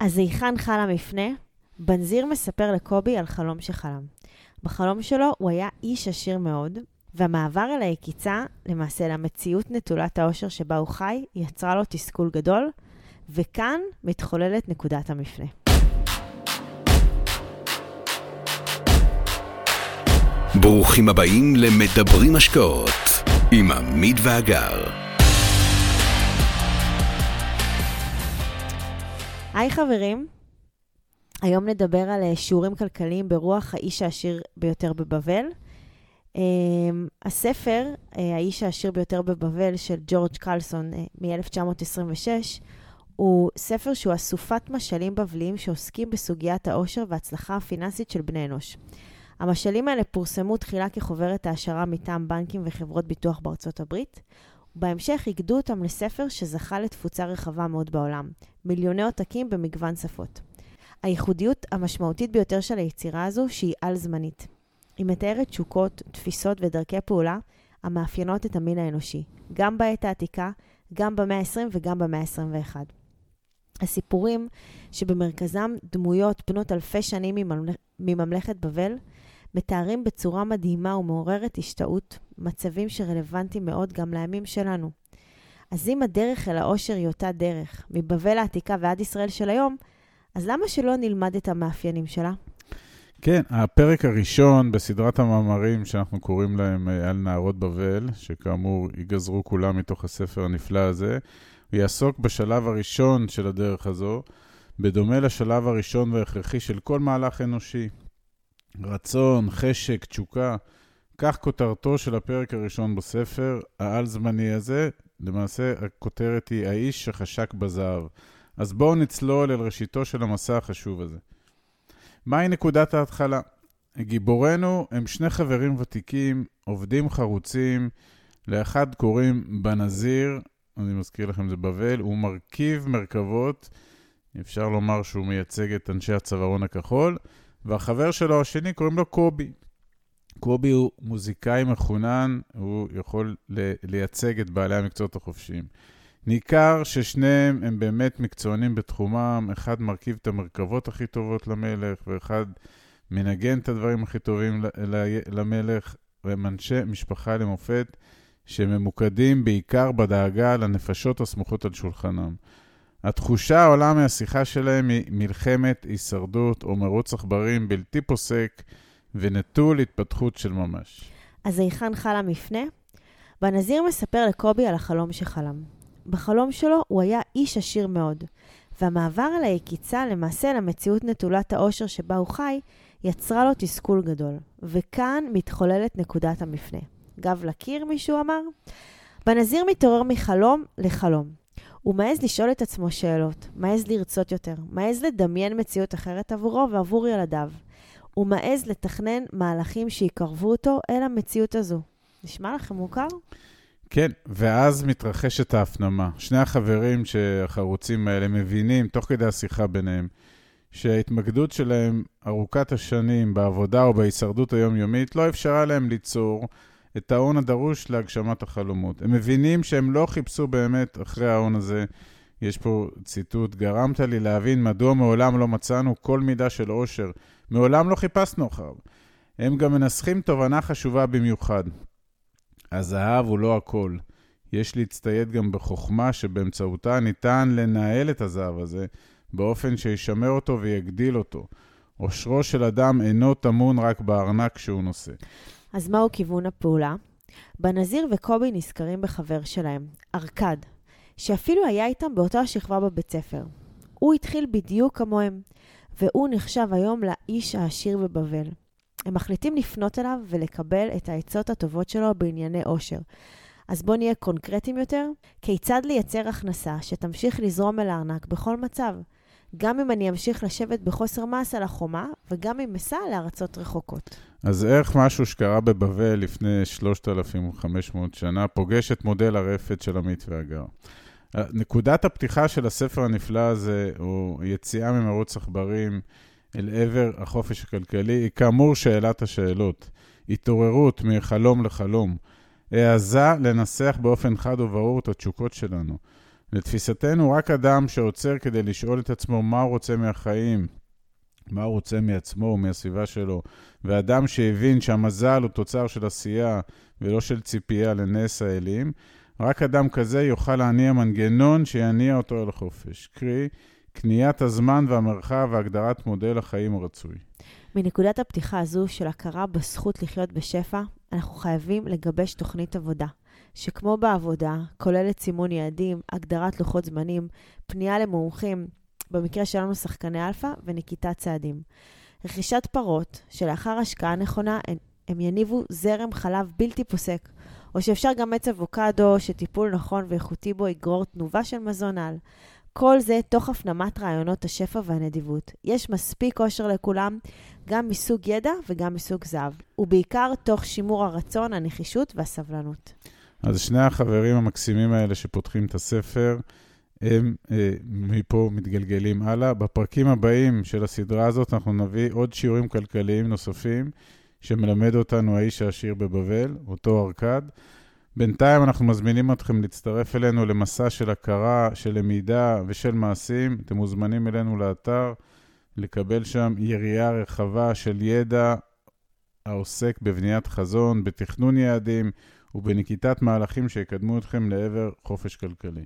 אז היכן חל המפנה? בנזיר מספר לקובי על חלום שחלם. בחלום שלו הוא היה איש עשיר מאוד, והמעבר אל היקיצה, למעשה למציאות נטולת האושר שבה הוא חי, יצרה לו תסכול גדול, וכאן מתחוללת נקודת המפנה. ברוכים הבאים למדברים השקעות עם עמית ואגר. היי חברים, היום נדבר על אה, שיעורים כלכליים ברוח האיש העשיר ביותר בבבל. Um, הספר, uh, האיש העשיר ביותר בבבל, של ג'ורג' קלסון uh, מ-1926, הוא ספר שהוא אסופת משלים בבליים שעוסקים בסוגיית העושר וההצלחה הפיננסית של בני אנוש. המשלים האלה פורסמו תחילה כחוברת העשרה מטעם בנקים וחברות ביטוח בארצות הברית, ובהמשך איגדו אותם לספר שזכה לתפוצה רחבה מאוד בעולם, מיליוני עותקים במגוון שפות. הייחודיות המשמעותית ביותר של היצירה הזו שהיא על-זמנית. היא מתארת תשוקות, תפיסות ודרכי פעולה המאפיינות את המין האנושי, גם בעת העתיקה, גם במאה ה-20 וגם במאה ה-21. הסיפורים שבמרכזם דמויות בנות אלפי שנים מממלכת בבל, מתארים בצורה מדהימה ומעוררת השתאות מצבים שרלוונטיים מאוד גם לימים שלנו. אז אם הדרך אל העושר היא אותה דרך, מבבל העתיקה ועד ישראל של היום, אז למה שלא נלמד את המאפיינים שלה? כן, הפרק הראשון בסדרת המאמרים שאנחנו קוראים להם אה, על נערות בבל, שכאמור ייגזרו כולם מתוך הספר הנפלא הזה, הוא יעסוק בשלב הראשון של הדרך הזו, בדומה לשלב הראשון וההכרחי של כל מהלך אנושי. רצון, חשק, תשוקה, כך כותרתו של הפרק הראשון בספר, העל-זמני הזה, למעשה הכותרת היא האיש שחשק בזהב. אז בואו נצלול אל ראשיתו של המסע החשוב הזה. מהי נקודת ההתחלה? גיבורינו הם שני חברים ותיקים, עובדים חרוצים, לאחד קוראים בנזיר, אני מזכיר לכם זה בבל, הוא מרכיב מרכבות, אפשר לומר שהוא מייצג את אנשי הצווארון הכחול, והחבר שלו השני קוראים לו קובי. קובי הוא מוזיקאי מחונן, הוא יכול לייצג את בעלי המקצועות החופשיים. ניכר ששניהם הם באמת מקצוענים בתחומם, אחד מרכיב את המרכבות הכי טובות למלך, ואחד מנגן את הדברים הכי טובים למלך, והם אנשי משפחה למופת, שממוקדים בעיקר בדאגה לנפשות הסמוכות על שולחנם. התחושה העולה מהשיחה שלהם היא מלחמת הישרדות או מרוץ עכברים בלתי פוסק ונטול התפתחות של ממש. אז היכן חל המפנה? בנזיר מספר לקובי על החלום שחלם. בחלום שלו הוא היה איש עשיר מאוד, והמעבר על היקיצה למעשה למציאות נטולת העושר שבה הוא חי, יצרה לו תסכול גדול. וכאן מתחוללת נקודת המפנה. גב לקיר, מישהו אמר? בנזיר מתעורר מחלום לחלום. הוא מעז לשאול את עצמו שאלות, מעז לרצות יותר, מעז לדמיין מציאות אחרת עבורו ועבור ילדיו. הוא מעז לתכנן מהלכים שיקרבו אותו אל המציאות הזו. נשמע לכם מוכר? כן, ואז מתרחשת ההפנמה. שני החברים החרוצים האלה מבינים, תוך כדי השיחה ביניהם, שההתמקדות שלהם ארוכת השנים בעבודה או בהישרדות היומיומית לא אפשרה להם ליצור את ההון הדרוש להגשמת החלומות. הם מבינים שהם לא חיפשו באמת אחרי ההון הזה. יש פה ציטוט, גרמת לי להבין מדוע מעולם לא מצאנו כל מידה של עושר. מעולם לא חיפשנו אחריו. הם גם מנסחים תובנה חשובה במיוחד. הזהב הוא לא הכל. יש להצטייד גם בחוכמה שבאמצעותה ניתן לנהל את הזהב הזה באופן שישמר אותו ויגדיל אותו. עושרו של אדם אינו טמון רק בארנק שהוא נושא. אז מהו כיוון הפעולה? בנזיר וקובי נזכרים בחבר שלהם, ארקד, שאפילו היה איתם באותה השכבה בבית ספר. הוא התחיל בדיוק כמוהם, והוא נחשב היום לאיש העשיר בבבל. הם מחליטים לפנות אליו ולקבל את העצות הטובות שלו בענייני עושר. אז בואו נהיה קונקרטיים יותר. כיצד לייצר הכנסה שתמשיך לזרום אל הארנק בכל מצב? גם אם אני אמשיך לשבת בחוסר מס על החומה, וגם אם אסע לארצות רחוקות. אז איך משהו שקרה בבבל לפני 3,500 שנה פוגש את מודל הרפת של עמית והגר? נקודת הפתיחה של הספר הנפלא הזה, הוא יציאה ממרוץ עכברים אל עבר החופש הכלכלי, היא כאמור שאלת השאלות. התעוררות מחלום לחלום. העזה לנסח באופן חד וברור את התשוקות שלנו. לתפיסתנו, רק אדם שעוצר כדי לשאול את עצמו מה הוא רוצה מהחיים, מה הוא רוצה מעצמו ומהסביבה שלו, ואדם שהבין שהמזל הוא תוצר של עשייה ולא של ציפייה לנס האלים, רק אדם כזה יוכל להניע מנגנון שיניע אותו אל החופש. קרי, קניית הזמן והמרחב והגדרת מודל החיים הרצוי. מנקודת הפתיחה הזו של הכרה בזכות לחיות בשפע, אנחנו חייבים לגבש תוכנית עבודה, שכמו בעבודה, כוללת סימון יעדים, הגדרת לוחות זמנים, פנייה למומחים, במקרה שלנו שחקני אלפא, ונקיטת צעדים. רכישת פרות, שלאחר השקעה נכונה, הם יניבו זרם חלב בלתי פוסק, או שאפשר גם עץ אבוקדו, שטיפול נכון ואיכותי בו יגרור תנובה של מזון על. כל זה תוך הפנמת רעיונות השפע והנדיבות. יש מספיק עושר לכולם, גם מסוג ידע וגם מסוג זהב, ובעיקר תוך שימור הרצון, הנחישות והסבלנות. אז שני החברים המקסימים האלה שפותחים את הספר, הם אה, מפה מתגלגלים הלאה. בפרקים הבאים של הסדרה הזאת אנחנו נביא עוד שיעורים כלכליים נוספים שמלמד אותנו האיש העשיר בבבל, אותו ארכד. בינתיים אנחנו מזמינים אתכם להצטרף אלינו למסע של הכרה, של למידה ושל מעשים. אתם מוזמנים אלינו לאתר, לקבל שם יריעה רחבה של ידע העוסק בבניית חזון, בתכנון יעדים ובנקיטת מהלכים שיקדמו אתכם לעבר חופש כלכלי.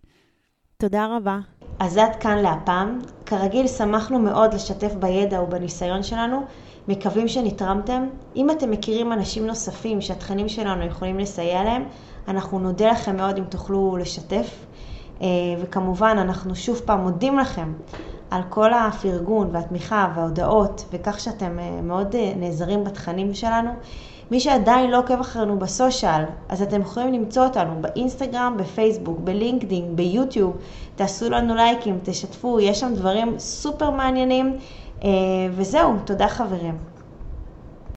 תודה רבה. אז עד כאן להפעם. כרגיל, שמחנו מאוד לשתף בידע ובניסיון שלנו. מקווים שנתרמתם. אם אתם מכירים אנשים נוספים שהתכנים שלנו יכולים לסייע להם, אנחנו נודה לכם מאוד אם תוכלו לשתף. אה, וכמובן, אנחנו שוב פעם מודים לכם על כל הפרגון והתמיכה וההודעות, וכך שאתם אה, מאוד אה, נעזרים בתכנים שלנו. מי שעדיין לא עוקב אחרינו בסושיאל, אז אתם יכולים למצוא אותנו באינסטגרם, בפייסבוק, בלינקדאין, ביוטיוב. תעשו לנו לייקים, תשתפו, יש שם דברים סופר מעניינים. וזהו, תודה חברים.